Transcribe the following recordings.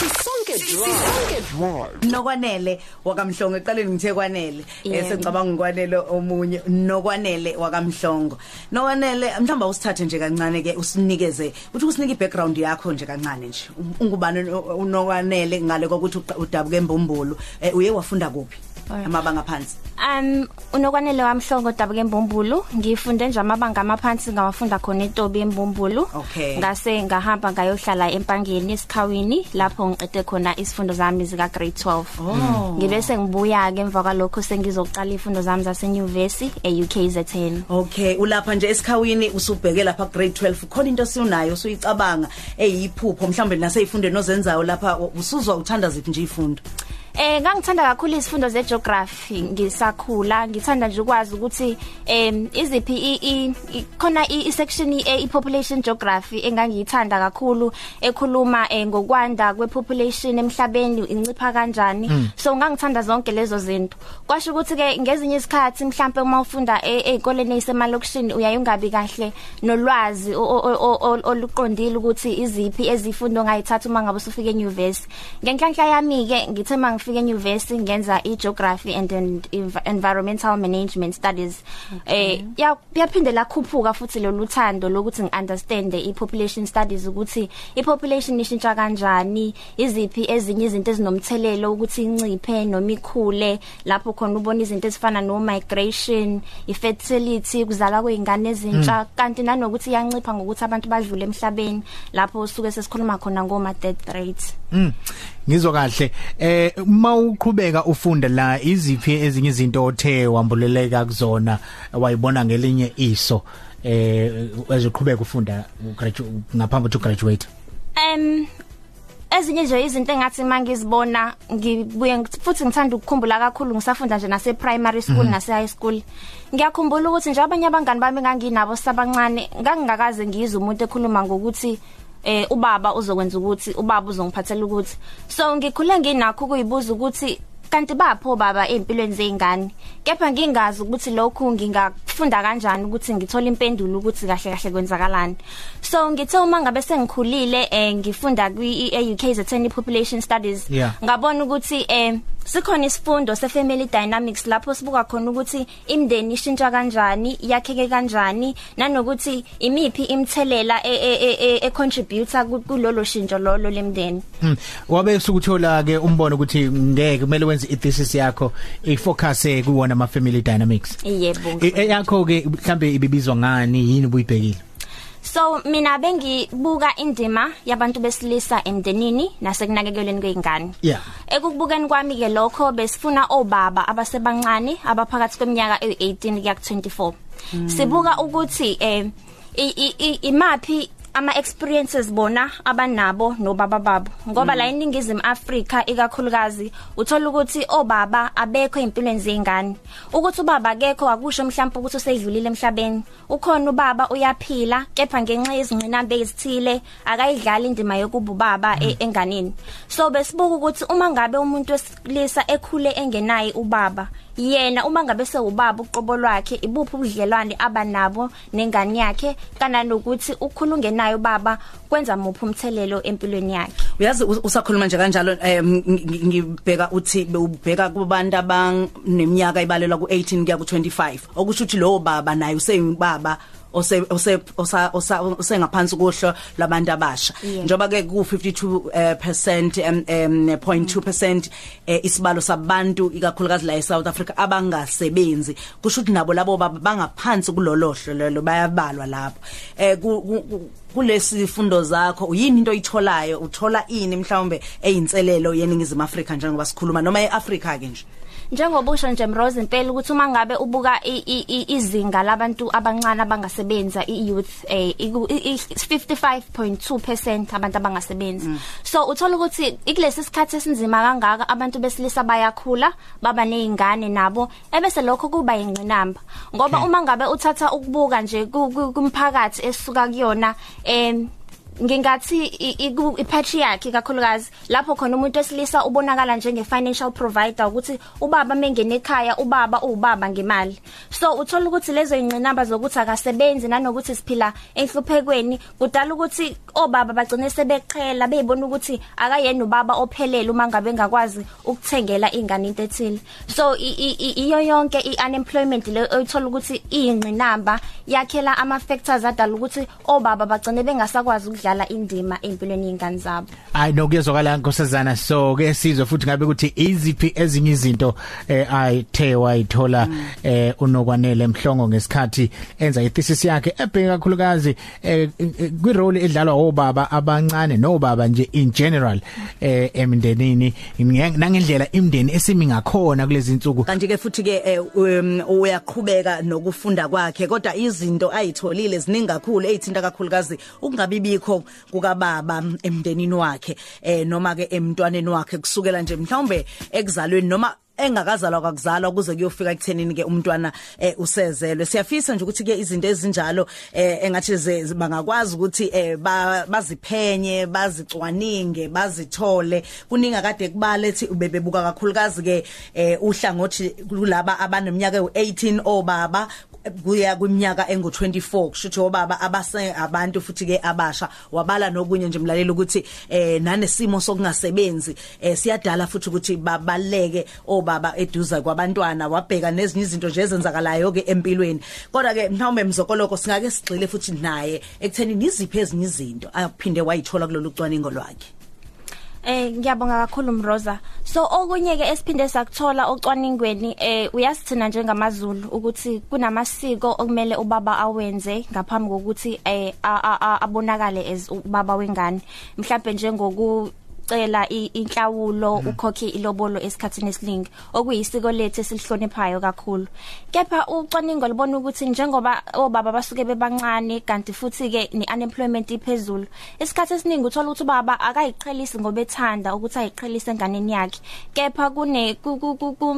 sisonke drive nokwanele wakamhlongo eqaleni ngithe kwanele. Yebo. eh sengicabanga ngikwanele omunye nokwanele wakamhlongo. Nokwanele mhlawumbe usithathe nje kancane ke usinikeze. Uthi usinike ibackground yakho nje kancane nje. Ungubani unokwanele ngale kokuthi uqa- udabuke embumbulu? Eh, uye wafunda kuphi? Alright. Amabanga phansi Um unokwanele wamhlongo dabuke embumbulu ngifunde nje amabanga amaphansi ngawafunda khona eTobi embumbulu. Okay. ngase ngahamba ngayohlala empangeni esikhawini lapho ngiqede khona isifundo zami zika grade 12 Oh. ngibe sengibuya ke emva kwalokho sengizoqala izifundo zami zasenyuvesi eUKZN Okay ulapha nje esikhawini usubheke lapha grade 12 khona into siunayo usuyicabanga eyiphupho mhlawumbe naseyifundeni ozenzayo lapha usuzwa uthanda ziphi nje ifundo Eh ngangithanda kakhulu izifundo zegeography ngisakhula ngithanda nje ukwazi ukuthi em iziphi i- khona i section i population geography engangiyithanda kakhulu ekhuluma eh, ngokwanda kwepopulation emhlabeni incipha kanjani. So ngangithanda zonke lezo zinto. Kwasho ukuthi ke ngezinye izikhathi mhlambe uma ufunda e- ezikoleni ezisemalokishini uyaye ungabi kahle nolwazi oluqondile ukuthi iziphi ezifundo ngayithatha uma ngabe usufika enyuvesi. Ngenhlanhla yami ke ngithe mangifika enyuvesi ngenza igeography and en- env- environmental management studies. Eh ya- yaphinde lakhuphuka futhi lolu thando lokuthi ngiunderstand i-population studies ukuthi i-population ishintsha kanjani iziphi ezinye izinto ezinomthelelo ukuthi inciphe noma ikhule lapho khona ubona izinto ezifana no migration i-fertility kuzala kweingane ezintsha. Kanti nanokuthi iyancipha ngokuthi abantu badlule emhlabeni lapho usuke sesikhuluma khona ngoma death rates Mm. Ngizwa kahle. Eh mawuqhubeka ufunda la iziphi ezinye izinto othe wambuleleka kuzona wayibona ngelinye iso eh ezoqhubeka ufunda ngaphambi to graduate. Em ezinye nje izinto engathi mangizibona ngibuye ngi- futhi ngithanda ukukhumbula kakhulu ngisafunda nje nase primary school nase high school ngiyakhumbula ukuthi nje abanye abangani bami nganginabo sabancane ngangingakaze ngizwe umuntu ekhuluma ngokuthi eh ubaba uzokwenza ukuthi ubaba uzongiphathela ukuthi so ngikhule nginakho kuyibuza ukuthi kanti bapho baba empilweni zeingane kepha ngingazi ukuthi lokhu ngingafunda kanjani ukuthi ngithola impendulo ukuthi kahle kahle kwenzakalani so ngithe uma ngabe sengikhulile eh ngifunda kwi UK Zeteni Population Studies ngabona ukuthi eh sikhona isifundo se family dynamics lapho sibuka khona ukuthi imndeni ishintsha kanjani yakheke kanjani nanokuthi imiphi imthelela e e e e contributor kulolo shintsho lolo lemndeni Mm. Wabe sukuthola ke umbono ukuthi ngeke kumele wenze i-thesis yakho ifocus kuwona ama family dynamics. yebo E- Eyakho ke mhlambe ibibizwa ngani yini ubuyibhekile? So mina bengibuka indima yabantu besilisa emndenini nasekunakekelweni kweingane. Yeah. Ekukubukeni kwami ke lokho besifuna obaba abasebancane abaphakathi kweminyaka e18 kuya ku24. Sibuka ukuthi eh i- i- i- imaphi ama experiences bona abanabo nobaba babo ngoba la eningizimu Afrika ikakhulukazi uthola ukuthi obaba abekho empilweni zengane ukuthi ubaba akekho akusho mhlawumbe ukuthi usedlulile emhlabeni. Ukhona ubaba uyaphila kepha ngenxa yezingqinambe ezithile akayidlali indima yokuba ubaba e- enganeni. So besibuka ukuthi uma ngabe umuntu wesilisa ekhule engenaye ubaba yena uma ngabe sewubaba uqobo lwakhe ibuphi ubudlelwane abanabo nengane yakhe kana nokuthi ukhulu ungenayo baba kwenza muphi umthelelo empilweni yakhe? Uyazi us- usakhuluma nje kanjalo em, ngi- ngi- ngibheka uthi ubheka kubantu abaneminyaka ibalelwa ku18 kuya ku25 okusho ukuthi lo baba naye useyibaba ose ose osa osa- osengaphansi kohlo labantu abasha. Yeah. njoba ke ku 52% em em, 0.2% eh, isibalo sabantu ikakhulukazi la eSouth Africa abangasebenzi. Kusho ukuthi nabo labo baba bangaphansi kulolohlo lelo bayabalwa lapho. Eh ku- ku- ku- kulesi fundo zakho uyini into oyitholayo? Uthola ini mhlawumbe eyinselelo yeningizimu Afrika njengoba sikhuluma noma eAfrica ke nje? Njengoba usho nje Mrose impela ukuthi uma ngabe ubuka izinga labantu abancane abangasebenza i-youth eh iku- i- i- 55.2% abantu abangasebenzi. So uthola ukuthi ikulesi sikhathi esinzima kangaka abantu besilisa bayakhula baba nezingane nabo ebese lokho kuba ingqinamba ngoba uma ngabe uthatha ukubuka nje ku- ku- kumphakathi esuka kuyona em ngingathi ipatriarchy kakhulukazi lapho khona umuntu wesilisa ubonakala njenge financial provider ukuthi ubaba mengene ekhaya ubaba ubaba ngemali. So uthola ukuthi lezo ingcinamba zokuthi akasebenzi nanokuthi siphila enhluphekweni kudala ukuthi obaba bagcine sebeqhela beyibona ukuthi akayena ubaba ophelele uma ngabe ngakwazi ukuthengela ingane into ethile. So iyo yonke iunemployment le uyithola ukuthi iyingcinamba yakhela ama factors adala ukuthi obaba bagcine bengasakwazi ukudlala indima empilweni yengane zabo. Hayi nokuyezwakala nkosazana. So ke sizwe futhi ngabe ukuthi iziphi ezinye izinto eh ayithe wayithola eh unokwanele emhlongo ngesikhathi enza ithesis yakhe ebheka kakhulukazi eh kwi role edlalwa obaba abancane nobaba nje in general eh emndenini. Nangendlela imndeni esimi ngakhona kulezi insuku kanti ke futhi ke uyaqhubeka nokufunda kwakhe kodwa izinto ayitholile ziningi kakhulu ezithinta kakhulukazi ukungabibikho kukababa emndenini wakhe eh noma ke emntwaneni wakhe kusukela nje mhlawumbe ekuzalweni noma engakazalwa kwakuzalwa kuze kuyofika ekuthenini ke umntwana eh, usezelwe. Siyafisa nje ukuthi ke izinto ezinjalo eh, engathi bangakwazi ukuthi eh, baziphenye bazicwaninge bazithole. Kuninga kade kubala ethi ubebebuka kakhulukazi ke eh, uhlangothi kulaba abaneminyaka ewu18 obaba kuya kwiminyaka engu24 kusho obaba abase abantu futhi ke abasha wabala nokunye nje mlaleli ukuthi eh nanesimo sokungasebenzi. Eh siyadala futhi ukuthi babaleke obaba eduza kwabantwana wabheka nezinye izinto nje ezenzakalayo ke empilweni. Kodwa ke mhlawumbe mzokoloko singake sigxile futhi naye ekutheni niziphi ezinye izinto aphinde wayithola kulolu cwaningo lwakhe? Eh ngiyabonga kakhulu Mroza. So okunye ke esiphinde sakuthola ocwaningweni eh uyasithina njengamaZulu ukuthi kunamasiko okumele ubaba awenze ngaphambi kokuthi eh abonakale as ubaba wengane. Mhlawumbe njengoku ucela inhlawulo ukhokhe ilobolo esikhatsini esiningi. Okuyisiko lethu esilihloniphayo kakhulu. Kepha ucwaningo libona ukuthi njengoba obaba basuke bebancane kanti futhi ke neunemployment iphezulu isikhathi esiningi uthola ukuthi ubaba akayiqhelisi ngoba ethanda ukuthi ayiqhelise enganeni yakhe. Kepha kune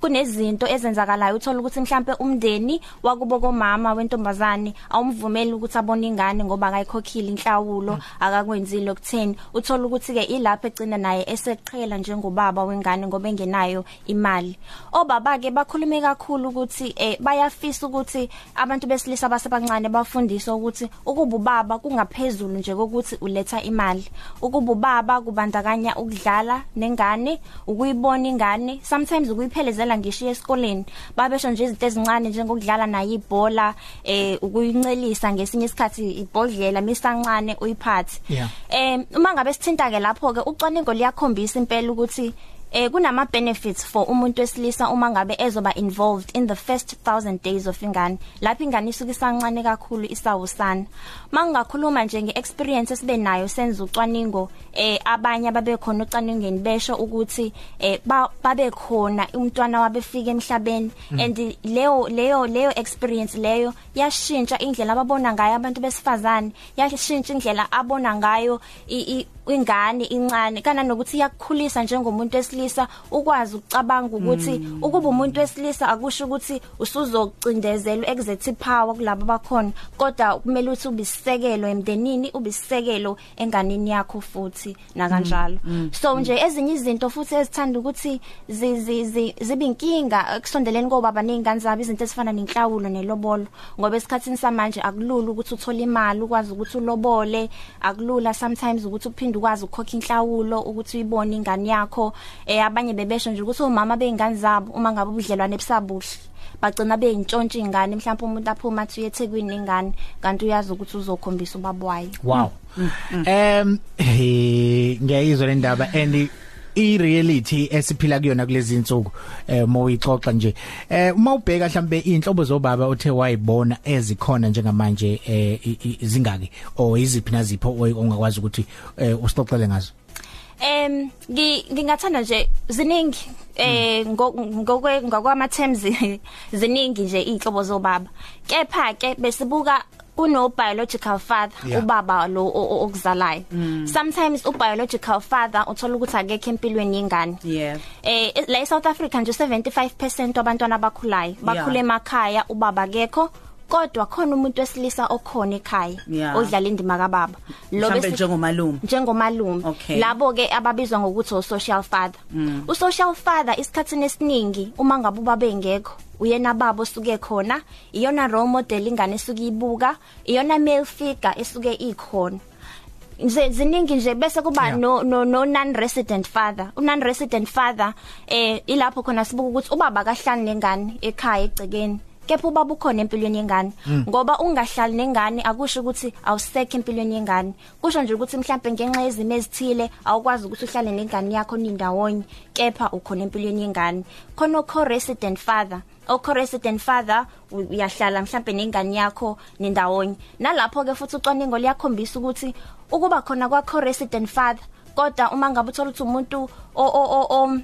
kunezinto ezenzakalayo. Uthola ukuthi mhlambe umndeni wakubo komama wentombazane awumvumeli ukuthi abone ingane ngoba akayikhokhile inhlawulo akakwenzile okutheni uthola ukuthi ke ilapha egcina egcina naye eseqhela njengobaba wengane ngoba engenayo imali. Obaba ke bakhulume kakhulu ukuthi eh bayafisa ukuthi abantu besilisa basebancane bafundiswe ukuthi ukuba ubaba kungaphezulu nje kokuthi uletha imali. Ukuba ubaba kubandakanya ukudlala nengane ukuyibona ingane sometimes ukuyiphelezela ngisho esikoleni. Babesho nje izinto ezincane njengokudlala nayo ibhola eh ukuyincelisa ngesinye isikhathi ibhodlela misancane uyiphathe. Eh uma ngabe sithinta ke lapho ke ucwaningo ucwaningo liyakhombisa impela ukuthi eh kunama benefits for umuntu wesilisa uma ngabe ezoba involved in the first 1000 days of ingane. Lapho ingane isuke isancane kakhulu isawusana. Mangingakhuluma nje ngeexperience esibe nayo senza ucwaningo eh abanye ababe khona ucaningeni besho ukuthi eh babe khona umntwana wabefika emhlabeni. Mm. and leyo leyo leyo experience leyo yashintsha indlela ababona ngayo abantu besifazane. Yashintsha indlela abona ngayo ingane incane. Kana nokuthi iyakukhulisa njengomuntu wesilisa ukwazi ukucabanga ukuthi mm. ukuba umuntu wesilisa akusho ukuthi usuzocindezelwa executive power kulabo abakhona kodwa kumele ukuthi ubisisekelo emndenini ubisisekelo enganeni yakho futhi na kanjalo mm. mm. so nje ezinye izinto futhi ezithanda ukuthi zibe inkinga kusondeleni kobaba nezingane zabo izinto ezifana nenhlawulo nelobolo ngoba esikhatsini samanje akulula ukuthi uthole imali ukwazi ukuthi ulobole akulula sometimes ukuthi uphinde ukwazi ukukhokha inhlawulo ukuthi uyibone ingane yakho eh abanye bebesho nje ukuthi omama beingane zabo uma ngabe ubudlelwane besabuhle bagcina beyintshontsha ingane mhlawumbe umuntu aphuma athi uyethekwini nengane kanti uyazi ukuthi uzokhombisa ubaba wayo wow em ngiyayizwa le ndaba and i reality esiphila kuyona kulezi insuku eh mawuyixoxa nje. Eh uma ubheka mhlambe inhlobo zobaba othe wayibona ezikhona njengamanje eh izingaki o iziphi nazipho ongakwazi ukuthi usixoxele ngazo? Em ngingathanda nje ziningi eh ngokwe ngokwama terms ziningi nje inhlobo zobaba. Kepha ke besibuka kuno biological father yeah. ubaba lo okuzalayo. Mm. sometimes u biological father uthola ukuthi akekho empilweni yengane. Yeah. Eh la eSouth Africa nje 75% abantwana abakhulayo bakhule emakhaya ubaba akekho kodwa khona umuntu wesilisa okhona ekhaya Yeah. odlala indima kababa Mhlambe bese- njengomalume. njengomalume Okay. labo ke ababizwa ngokuthi o social father u social father isikhatsini esiningi uma ngabe ubaba engekho uyena baba osuke khona iyona role model ingane esuke ibuka iyona male figure esuke ikhona nje ziningi nje bese kuba Yeah. no no no non resident father u non resident father eh ilapho khona sibuka ukuthi ubaba kahlali nengane ekhaya egcekeni kepha ubaba ukhona empilweni yengane ngoba ungahlali nengane akusho ukuthi awusekho empilweni yengane. Kusho nje ukuthi mhlawumbe ngenxa yezimo ezithile awukwazi ukuthi uhlale nengane yakho nindawonye kepha ukhona empilweni yengane. Khona co resident father okho resident father uyahlala mhlambe nengane yakho nindawonye. Nalapho ke futhi ucwaningo liyakhombisa ukuthi ukuba khona kwakho resident father kodwa uma ngabe uthola ukuthi umuntu o o o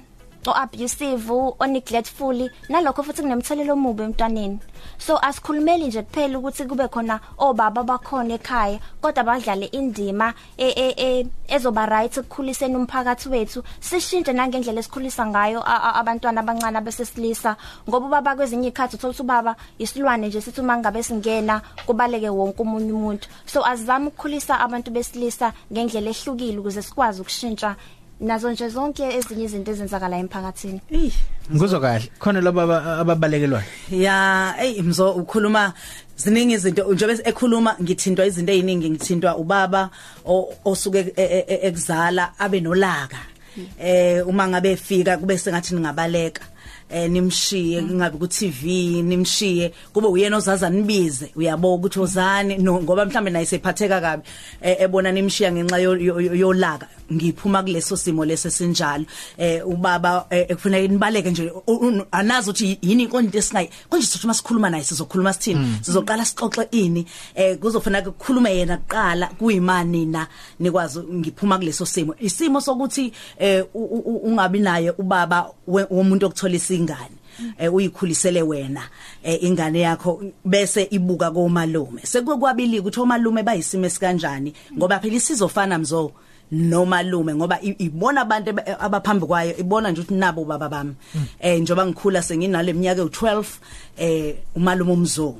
o o abusive o neglectful nalokho futhi kunemthelelo omubi emntwaneni so asikhulumeli nje kuphela ukuthi kube khona obaba bakhona ekhaya kodwa badlale indima e- e- e- ezoba right ekukhuliseni umphakathi wethu. Sishintshe nangendlela esikhulisa ngayo abantwana abancane abesesilisa. Ngoba ubaba kwezinye ikhathi uthola ukuthi ubaba isilwane nje sithi uma ngabe singena kubaleke wonke umunye umuntu. So azizame ukukhulisa abantu besilisa ngendlela ehlukile ukuze sikwazi ukushintsha nazo nje zonke ezinye izinto ezenzakala emphakathini. Ey, ngizwa kahle. Khona laba aba- ababalekelwayo ya ey mzo ukhuluma ziningi izinto. Njengoba ekhuluma ngithintwa izinto eziningi ngithintwa ubaba o- osuke e- e- e- ekuzala abe nolaka. Eh uma ngabe efika kube sengathi ningabaleka. Eh nimshiye kungabi ku TV nimshiye. Kube uyena ozaza nibize. Uyabona ukuthi ozani? No ngoba mhlambe naye sephatheka kabi eh, ebona nimshiya ngenxa yo- yo- yo- yolaka. Ngiphuma kuleso simo lese sinjalo eh ubaba eh, ekufanele nibaleke nje anazi ukuthi yini inkonto esingayi konje sizothi masikhuluma naye sizokhuluma sithini? Sizoqala sixoxe ini. Eh kuzofanele ukukhuluma yena kuqala kuyimani na? Nikwazi ngiphuma kuleso simo. Isimo sokuthi eh ungabi naye ubaba womuntu okuthola isingane eh uyikhulisele wena eh, ingane yakho bese ibuka komalume. Sekukwabili ukuthi omalume bayisimo esikanjani? Ngoba phela isizofana mzo. Nomalume ngoba i- ibona abantu ebe- abaphambi kwayo ibona nje ukuthi nabo baba bami. Eh njoba ngikhula senginale minyaka u12 eh umalume umzo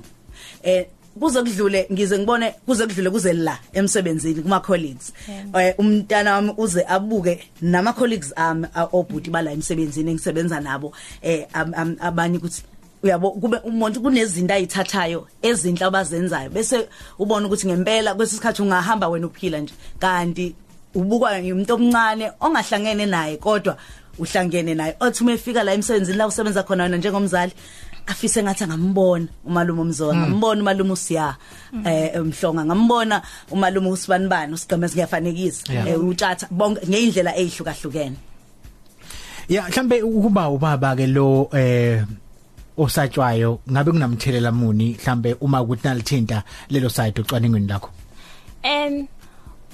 eh kuze kudlule ngize ngibone kuze kudlule kuze la emsebenzini kuma colleagues eh umntana wami uze abuke nama colleagues ami a- obhuti bala emsebenzini engisebenza nabo. Eh am- am- abanye ukuthi uyabo kube umuntu kunezinto ayithathayo ezinhle abazenzayo bese ubona ukuthi ngempela kwesisikhathi ungahamba wena uphila nje. Kanti ubukwa umuntu omncane ongahlangene naye kodwa uhlangene naye. Othi umefika la emsebenzini la usebenza khona wena njengomzali afise ngathi ngambona umalume umzona ngambona umalume usiya eh mhlonga ngambona umalume usibanibani usigama singafanekisa eh utshatha bonke ngeindlela ezihlukahlukene ya mhlambe ukuba ubaba ke lo eh osatshwayo ngabe kunamthelela muni mhlambe uma ukuthi nalithinta lelo side ocwaningweni lakho? Em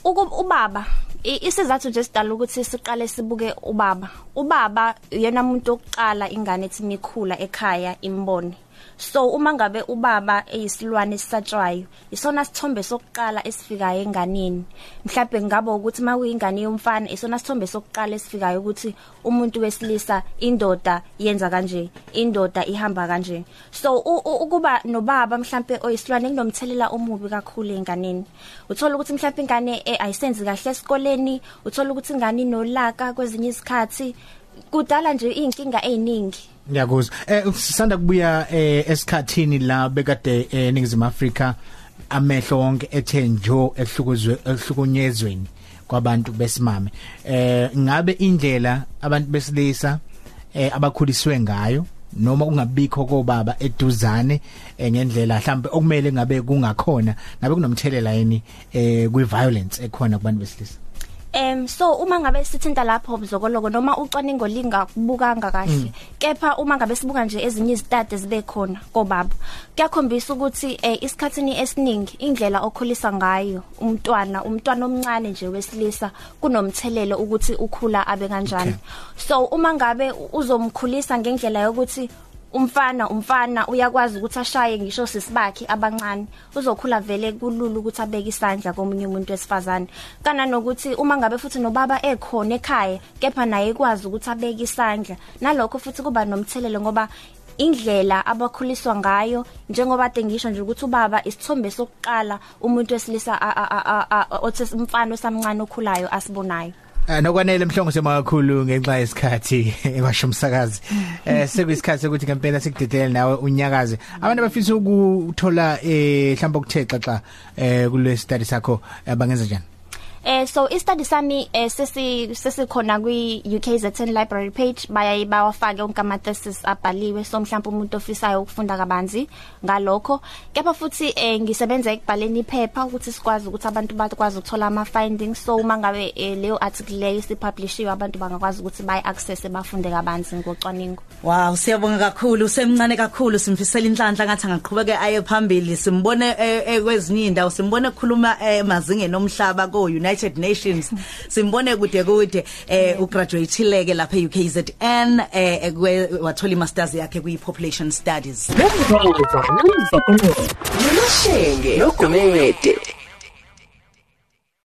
uku- ubaba isizathu nje sidala ukuthi siqale sibuke ubaba. Ubaba uyena umuntu oqala ingane ethi mikhula ekhaya imbone so uma ngabe ubaba eyisilwane esisatshwayo isona sithombe sokuqala esifikayo enganeni. Mhlawumbe ngabe ukuthi makuyingane yomfana isona sithombe sokuqala esifikayo ukuthi umuntu wesilisa indoda yenza kanje indoda ihamba kanje. So ukuba nobaba mhlambe oyisilwane kunomthelela omubi kakhulu enganeni. Uthola ukuthi mhlambe ingane eh, ayisenzi kahle esikoleni uthola ukuthi ingane inolaka kwezinye izikhathi kudala nje inkinga eziningi ngiyakuzwa. Eh sisanda kubuya eh esikhathini la bekade eh, eningizimu Afrika amehlo wonke ethe njo ehlukozwe ehlukunyezweni kwabantu besimame. Eh ngabe indlela abantu besilisa eh abakhuliswe ngayo noma ungabikho kobaba eduzane eh, ngendlela mhlambe okumele ngabe kungakhona ngabe kunomthelela yini eh kwi violence ekhona kubantu besilisa? Em so uma ngabe sithinta lapho mzokoloko noma ucwaningo lingakubukanga kahle kepha uma ngabe sibuka nje ezinye izitade zibe khona kobaba kuyakhombisa ukuthi eh, isikhatsini esiningi indlela okhulisa ngayo umntwana umntwana omncane nje wesilisa kunomthelelo ukuthi ukhula abe kanjani. So uma ngabe uzomkhulisa ngendlela yokuthi umfana umfana uyakwazi ukuthi ashaye ngisho sisibakhe abancane. Uzokhula vele kulula ukuthi abeke isandla komunye umuntu wesifazane. Kana nokuthi uma ngabe futhi nobaba ekhona ekhaya kepha naye ekwazi ukuthi abeke isandla. Nalokho futhi kuba nomthelelo ngoba indlela abakhuliswa ngayo njengoba ade ngisho nje ukuthi ubaba isithombe sokuqala umuntu wesilisa othi umfana osamncane okhulayo asibonayo. Eh nokwanele mhlongo sema kakhulu ngenxa yesikhathi ebasho umsakazi. Eh sekuyisikhathi sokuthi ngempela sikudedele nawe unyakaze. Abantu abafisa ukuthola eh mhlawumbe ukuthe xaxa eh kule study sakho abangenza njani? Eh so i-study sami eh sesi sesikhona kwi UKZN library page bayayi bawafake onke ama thesis abhaliwe. So mhlawumbe umuntu ofisayo ukufunda kabanzi ngalokho. Kepha futhi eh ngisebenza ekubhaleni iphepha ukuthi sikwazi ukuthi abantu bakwazi ukuthola ama findings so uma ngabe eh, leyo article leyo sipublishiwe abantu bangakwazi ukuthi bayi access bafunde kabanzi ngocwaningo. Wow siyabonga kakhulu. Usemncane kakhulu. Simfisela inhlanhla ngathi angaqhubeke aye phambili. Simbone eh, kwezinye indawo simbone ukukhuluma emazingeni omhlaba ko United Nations simbone kude kude eh ugraduateileke lapha eUKZN eh wathola imasters yakhe kwi population studies Nomdlaza nomzekelo. Nomashenge nogumede.